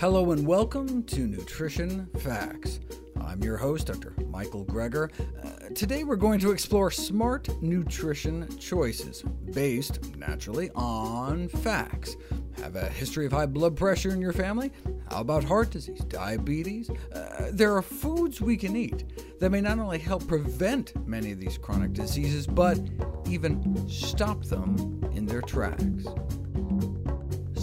Hello and welcome to Nutrition Facts. I'm your host, Dr. Michael Greger. Uh, today we're going to explore smart nutrition choices based, naturally, on facts. Have a history of high blood pressure in your family? How about heart disease, diabetes? Uh, there are foods we can eat that may not only help prevent many of these chronic diseases, but even stop them in their tracks.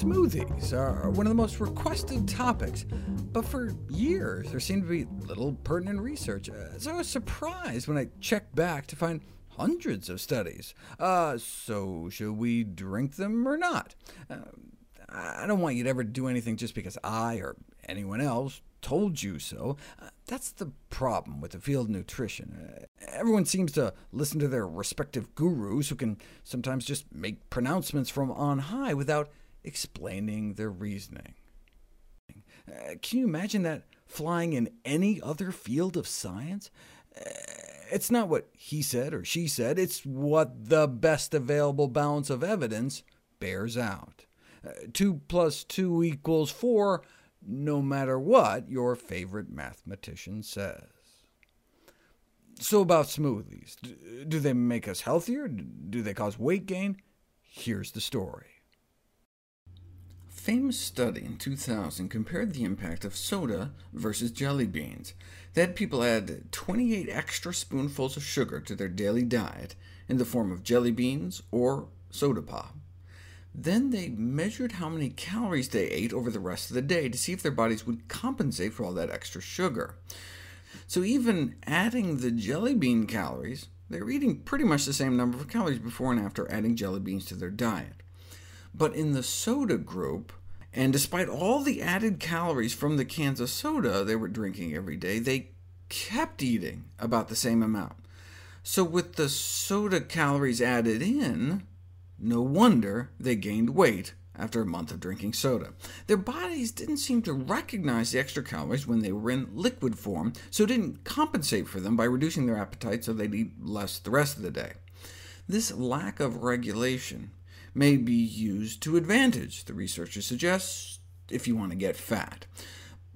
Smoothies are one of the most requested topics, but for years there seemed to be little pertinent research, uh, so I was surprised when I checked back to find hundreds of studies. Uh, so should we drink them or not? Uh, I don't want you to ever do anything just because I or anyone else told you so. Uh, that's the problem with the field of nutrition. Uh, everyone seems to listen to their respective gurus, who can sometimes just make pronouncements from on high without explaining their reasoning. Uh, can you imagine that flying in any other field of science? Uh, it's not what he said or she said, it's what the best available balance of evidence bears out. Uh, 2 plus 2 equals 4, no matter what your favorite mathematician says. So about smoothies. Do they make us healthier? Do they cause weight gain? Here's the story famous study in 2000 compared the impact of soda versus jelly beans. They had people add 28 extra spoonfuls of sugar to their daily diet in the form of jelly beans or soda pop. Then they measured how many calories they ate over the rest of the day to see if their bodies would compensate for all that extra sugar. So even adding the jelly bean calories, they were eating pretty much the same number of calories before and after adding jelly beans to their diet. But in the soda group, and despite all the added calories from the cans of soda they were drinking every day, they kept eating about the same amount. So with the soda calories added in, no wonder they gained weight after a month of drinking soda. Their bodies didn't seem to recognize the extra calories when they were in liquid form, so didn't compensate for them by reducing their appetite so they'd eat less the rest of the day. This lack of regulation may be used to advantage, the researcher suggests, if you want to get fat.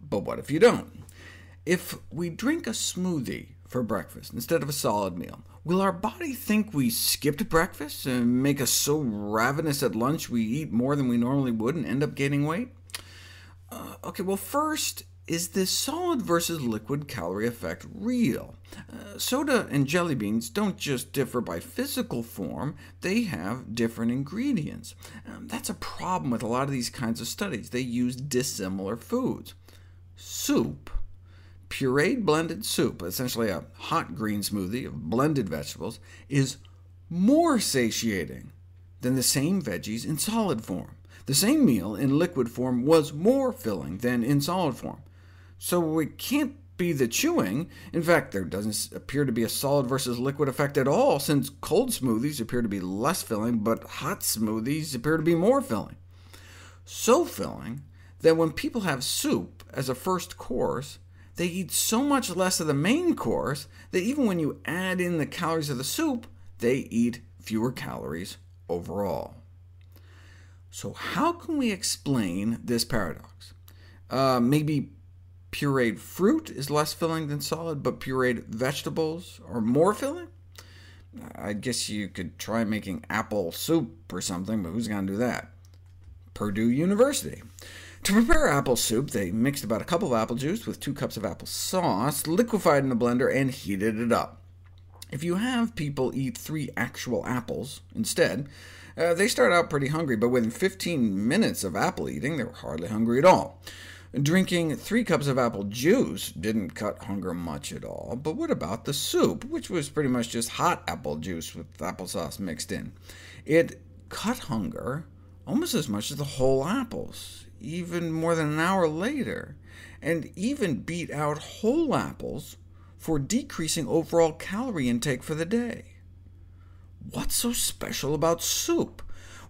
But what if you don't? If we drink a smoothie for breakfast instead of a solid meal, will our body think we skipped breakfast and make us so ravenous at lunch we eat more than we normally would and end up gaining weight? Uh, OK, well, first, is this solid versus liquid calorie effect real? Uh, soda and jelly beans don't just differ by physical form, they have different ingredients. Um, that's a problem with a lot of these kinds of studies. They use dissimilar foods. Soup, pureed blended soup, essentially a hot green smoothie of blended vegetables, is more satiating than the same veggies in solid form. The same meal in liquid form was more filling than in solid form. So it can't be the chewing. In fact, there doesn't appear to be a solid versus liquid effect at all, since cold smoothies appear to be less filling, but hot smoothies appear to be more filling. So filling that when people have soup as a first course, they eat so much less of the main course that even when you add in the calories of the soup, they eat fewer calories overall. So how can we explain this paradox? Uh, maybe pureed fruit is less filling than solid, but pureed vegetables are more filling? I guess you could try making apple soup or something, but who's going to do that? Purdue University. To prepare apple soup, they mixed about a cup of apple juice with two cups of apple sauce, liquefied in a blender, and heated it up. If you have people eat three actual apples instead, uh, they start out pretty hungry, but within 15 minutes of apple eating, they were hardly hungry at all. Drinking three cups of apple juice didn't cut hunger much at all, but what about the soup, which was pretty much just hot apple juice with applesauce mixed in? It cut hunger almost as much as the whole apples, even more than an hour later, and even beat out whole apples for decreasing overall calorie intake for the day. What's so special about soup?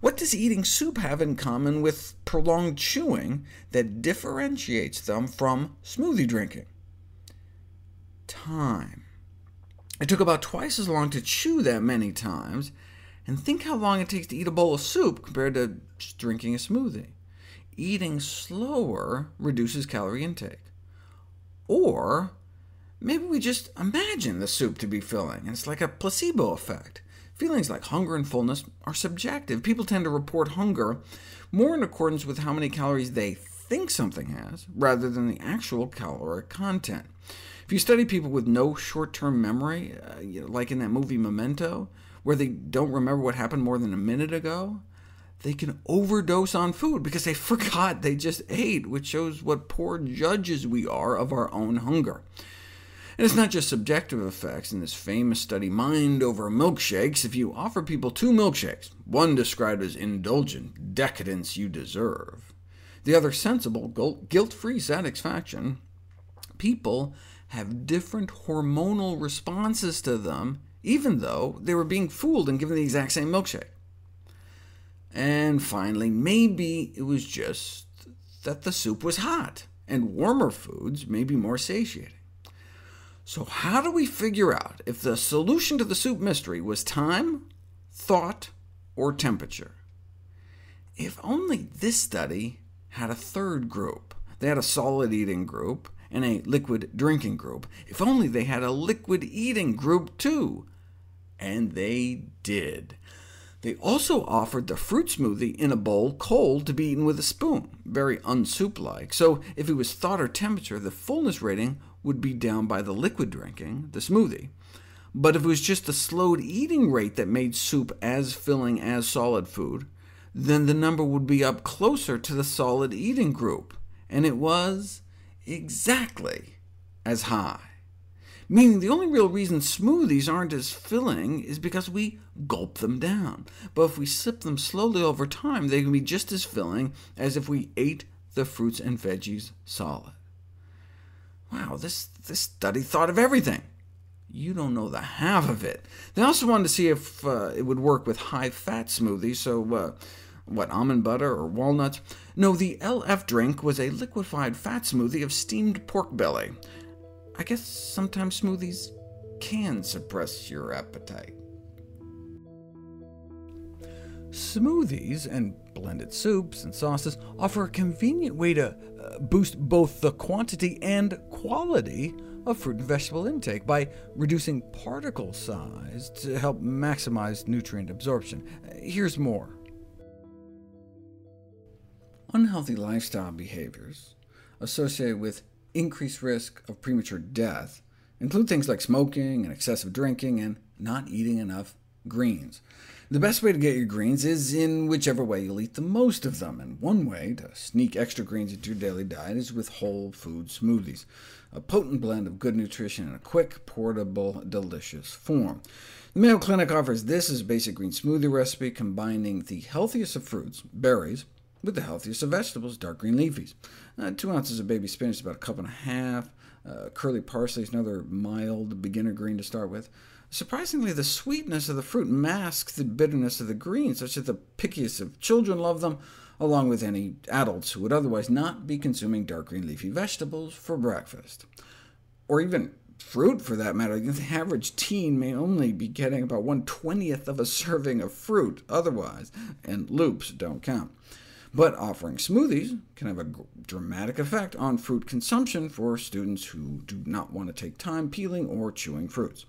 What does eating soup have in common with prolonged chewing that differentiates them from smoothie drinking? Time. It took about twice as long to chew that many times, and think how long it takes to eat a bowl of soup compared to drinking a smoothie. eating slower reduces calorie intake. Or maybe we just imagine the soup to be filling, and it's like a placebo effect. Feelings like hunger and fullness are subjective. People tend to report hunger more in accordance with how many calories they think something has, rather than the actual caloric content. If you study people with no short-term memory, uh, you know, like in that movie Memento, where they don't remember what happened more than a minute ago, they can overdose on food because they forgot they just ate, which shows what poor judges we are of our own hunger. And it's not just subjective effects. In this famous study, Mind Over Milkshakes, if you offer people two milkshakes, one described as indulgent, decadence you deserve, the other sensible, guilt-free satisfaction, people have different hormonal responses to them, even though they were being fooled and given the exact same milkshake. And finally, maybe it was just that the soup was hot, and warmer foods may be more satiating. So how do we figure out if the solution to the soup mystery was time, thought, or temperature? If only this study had a third group. They had a solid eating group and a liquid drinking group. If only they had a liquid eating group too. And they did. They also offered the fruit smoothie in a bowl cold to be eaten with a spoon, very unsoup-like, so if it was thought or temperature, the fullness rating would be down by the liquid drinking, the smoothie. But if it was just the slowed eating rate that made soup as filling as solid food, then the number would be up closer to the solid eating group, and it was exactly as high. Meaning the only real reason smoothies aren't as filling is because we gulp them down. But if we sip them slowly over time, they can be just as filling as if we ate the fruits and veggies solid. Wow, this, this study thought of everything. You don't know the half of it. They also wanted to see if uh, it would work with high-fat smoothies, so uh, what, almond butter or walnuts? No, the LF drink was a liquefied fat smoothie of steamed pork belly. I guess sometimes smoothies can suppress your appetite. Smoothies and blended soups and sauces offer a convenient way to uh, boost both the quantity and quality of fruit and vegetable intake by reducing particle size to help maximize nutrient absorption. Here's more. Unhealthy lifestyle behaviors associated with increased risk of premature death include things like smoking and excessive drinking and not eating enough greens. The best way to get your greens is in whichever way you'll eat the most of them, and one way to sneak extra greens into your daily diet is with whole food smoothies, a potent blend of good nutrition in a quick, portable, delicious form. The Mayo Clinic offers this as a basic green smoothie recipe, combining the healthiest of fruits, berries, with the healthiest of vegetables, dark green leafies. Uh, two ounces of baby spinach, about a cup and a half. Uh, curly parsley is another mild beginner green to start with. Surprisingly, the sweetness of the fruit masks the bitterness of the greens, such that the pickiest of children love them, along with any adults who would otherwise not be consuming dark green leafy vegetables for breakfast. Or even fruit, for that matter. The average teen may only be getting about 1 20th of a serving of fruit otherwise, and loops don't count. But offering smoothies can have a dramatic effect on fruit consumption for students who do not want to take time peeling or chewing fruits.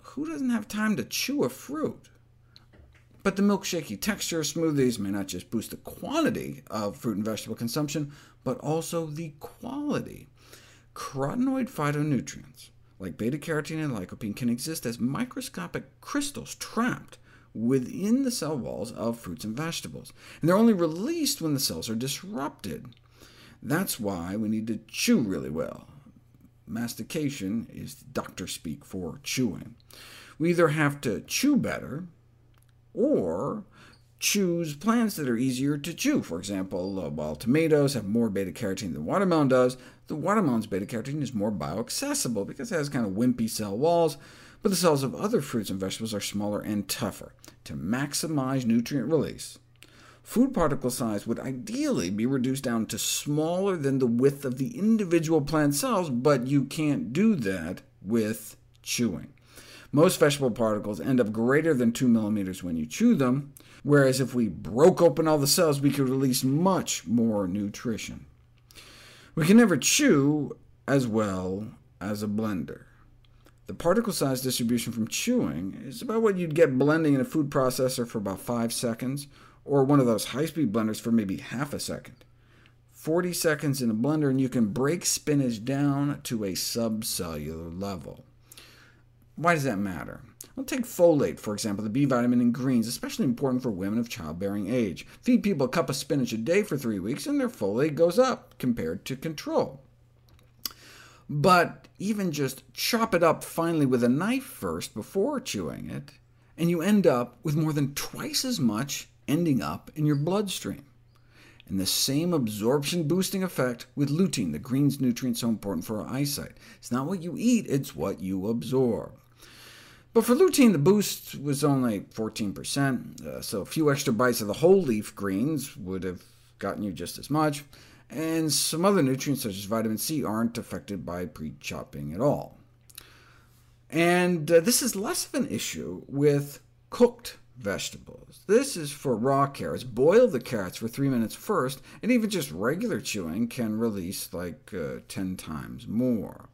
Who doesn't have time to chew a fruit? But the milkshakey texture of smoothies may not just boost the quantity of fruit and vegetable consumption, but also the quality. Carotenoid phytonutrients, like beta-carotene and lycopene, can exist as microscopic crystals trapped within the cell walls of fruits and vegetables, and they're only released when the cells are disrupted. That's why we need to chew really well. Mastication is doctor speak for chewing. We either have to chew better, or choose plants that are easier to chew. For example, while tomatoes have more beta-carotene than watermelon does, the watermelon's beta-carotene is more bioaccessible because it has kind of wimpy cell walls, but the cells of other fruits and vegetables are smaller and tougher. To maximize nutrient release, food particle size would ideally be reduced down to smaller than the width of the individual plant cells, but you can't do that with chewing. Most vegetable particles end up greater than 2 millimeters when you chew them, whereas if we broke open all the cells, we could release much more nutrition. We can never chew as well as a blender. The particle size distribution from chewing is about what you'd get blending in a food processor for about 5 seconds, or one of those high-speed blenders for maybe half a second. 40 seconds in a blender, and you can break spinach down to a subcellular level. Why does that matter? Well, take folate, for example, the B vitamin in greens, especially important for women of childbearing age. Feed people a cup of spinach a day for three weeks, and their folate goes up compared to control. But even just chop it up finely with a knife first before chewing it, and you end up with more than twice as much ending up in your bloodstream. And the same absorption-boosting effect with lutein, the greens nutrient so important for our eyesight. It's not what you eat, it's what you absorb. But for lutein, the boost was only 14%, uh, so a few extra bites of the whole leaf greens would have gotten you just as much, and some other nutrients, such as vitamin C, aren't affected by pre-chopping at all. And uh, this is less of an issue with cooked vegetables. This is for raw carrots. Boil the carrots for 3 minutes first, and even just regular chewing can release like uh, 10 times more,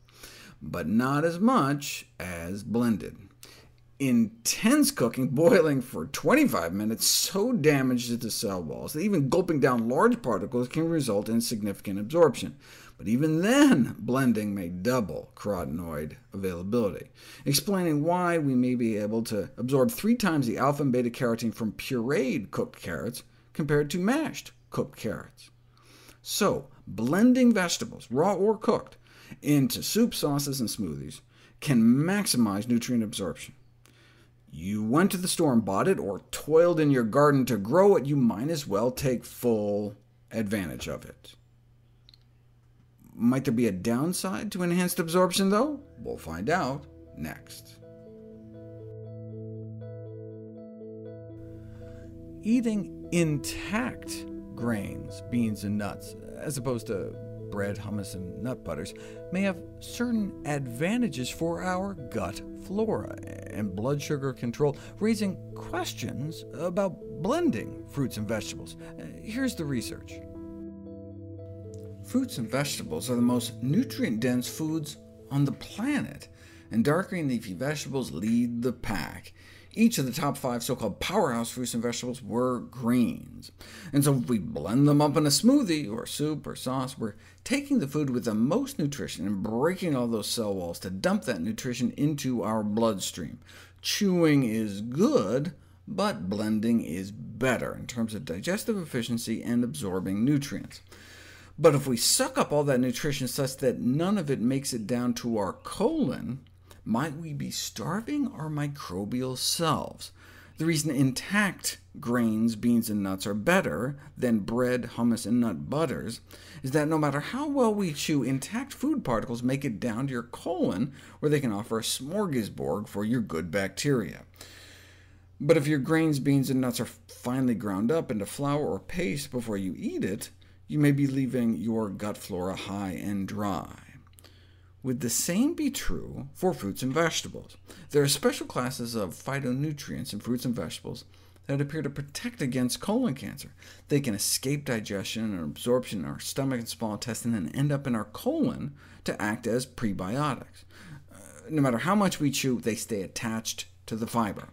but not as much as blended. Intense cooking, boiling for 25 minutes, so damages the cell walls that even gulping down large particles can result in significant absorption. But even then, blending may double carotenoid availability, explaining why we may be able to absorb three times the alpha and beta-carotene from pureed cooked carrots compared to mashed cooked carrots. So, blending vegetables, raw or cooked, into soup, sauces, and smoothies can maximize nutrient absorption. You went to the store and bought it, or toiled in your garden to grow it, you might as well take full advantage of it. Might there be a downside to enhanced absorption, though? We'll find out next. Eating intact grains, beans, and nuts, as opposed to bread, hummus, and nut butters, may have certain advantages for our gut flora and blood sugar control, raising questions about blending fruits and vegetables. Uh, here's the research. Fruits and vegetables are the most nutrient-dense foods on the planet, and dark green leafy vegetables lead the pack. Each of the top five so-called powerhouse fruits and vegetables were greens. And so if we blend them up in a smoothie, or soup, or sauce, we're taking the food with the most nutrition and breaking all those cell walls to dump that nutrition into our bloodstream. Chewing is good, but blending is better in terms of digestive efficiency and absorbing nutrients. But if we suck up all that nutrition such that none of it makes it down to our colon, might we be starving our microbial selves? The reason intact grains, beans, and nuts are better than bread, hummus, and nut butters is that no matter how well we chew, intact food particles make it down to your colon, where they can offer a smorgasbord for your good bacteria. But if your grains, beans, and nuts are finely ground up into flour or paste before you eat it, you may be leaving your gut flora high and dry. Would the same be true for fruits and vegetables? There are special classes of phytonutrients in fruits and vegetables that appear to protect against colon cancer. They can escape digestion and absorption in our stomach and small intestine and end up in our colon to act as prebiotics. Uh, no matter how much we chew, they stay attached to the fiber.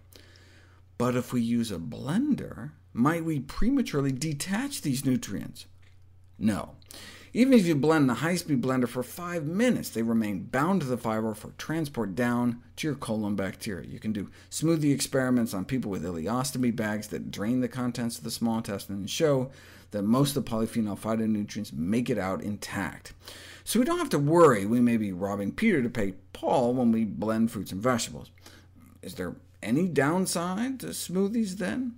But if we use a blender, might we prematurely detach these nutrients? No. Even if you blend in a high-speed blender for 5 minutes, they remain bound to the fiber for transport down to your colon bacteria. You can do smoothie experiments on people with ileostomy bags that drain the contents of the small intestine and show that most of the polyphenol phytonutrients make it out intact. So we don't have to worry we may be robbing Peter to pay Paul when we blend fruits and vegetables. Is there any downside to smoothies then?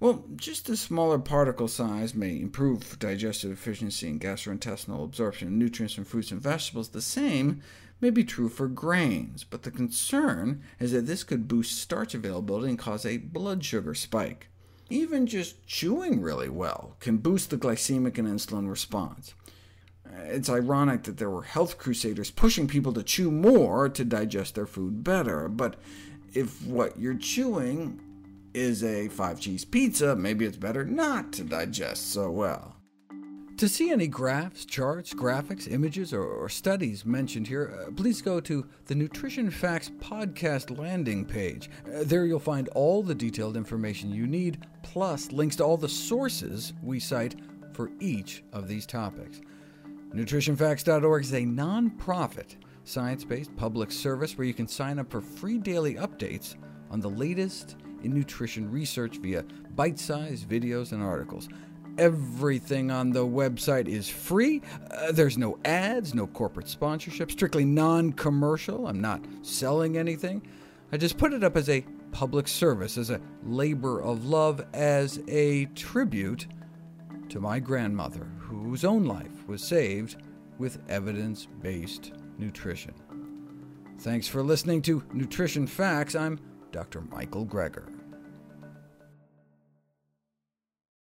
Well, just a smaller particle size may improve digestive efficiency and gastrointestinal absorption of nutrients from fruits and vegetables. The same may be true for grains, but the concern is that this could boost starch availability and cause a blood sugar spike. Even just chewing really well can boost the glycemic and insulin response. It's ironic that there were health crusaders pushing people to chew more to digest their food better, but if what you're chewing is a five cheese pizza, maybe it's better not to digest so well. To see any graphs, charts, graphics, images, or, studies mentioned here, uh, please go to the Nutrition Facts podcast landing page. Uh, there you'll find all the detailed information you need, plus links to all the sources we cite for each of these topics. NutritionFacts.org is a non-profit, science-based public service where you can sign up for free daily updates on the latest in nutrition research via bite-sized videos and articles. Everything on the website is free. Uh, there's no ads, no corporate sponsorship, strictly non-commercial. I'm not selling anything. I just put it up as a public service, as a labor of love, as a tribute to my grandmother, whose own life was saved with evidence-based nutrition. Thanks for listening to Nutrition Facts. I'm Dr. Michael Greger.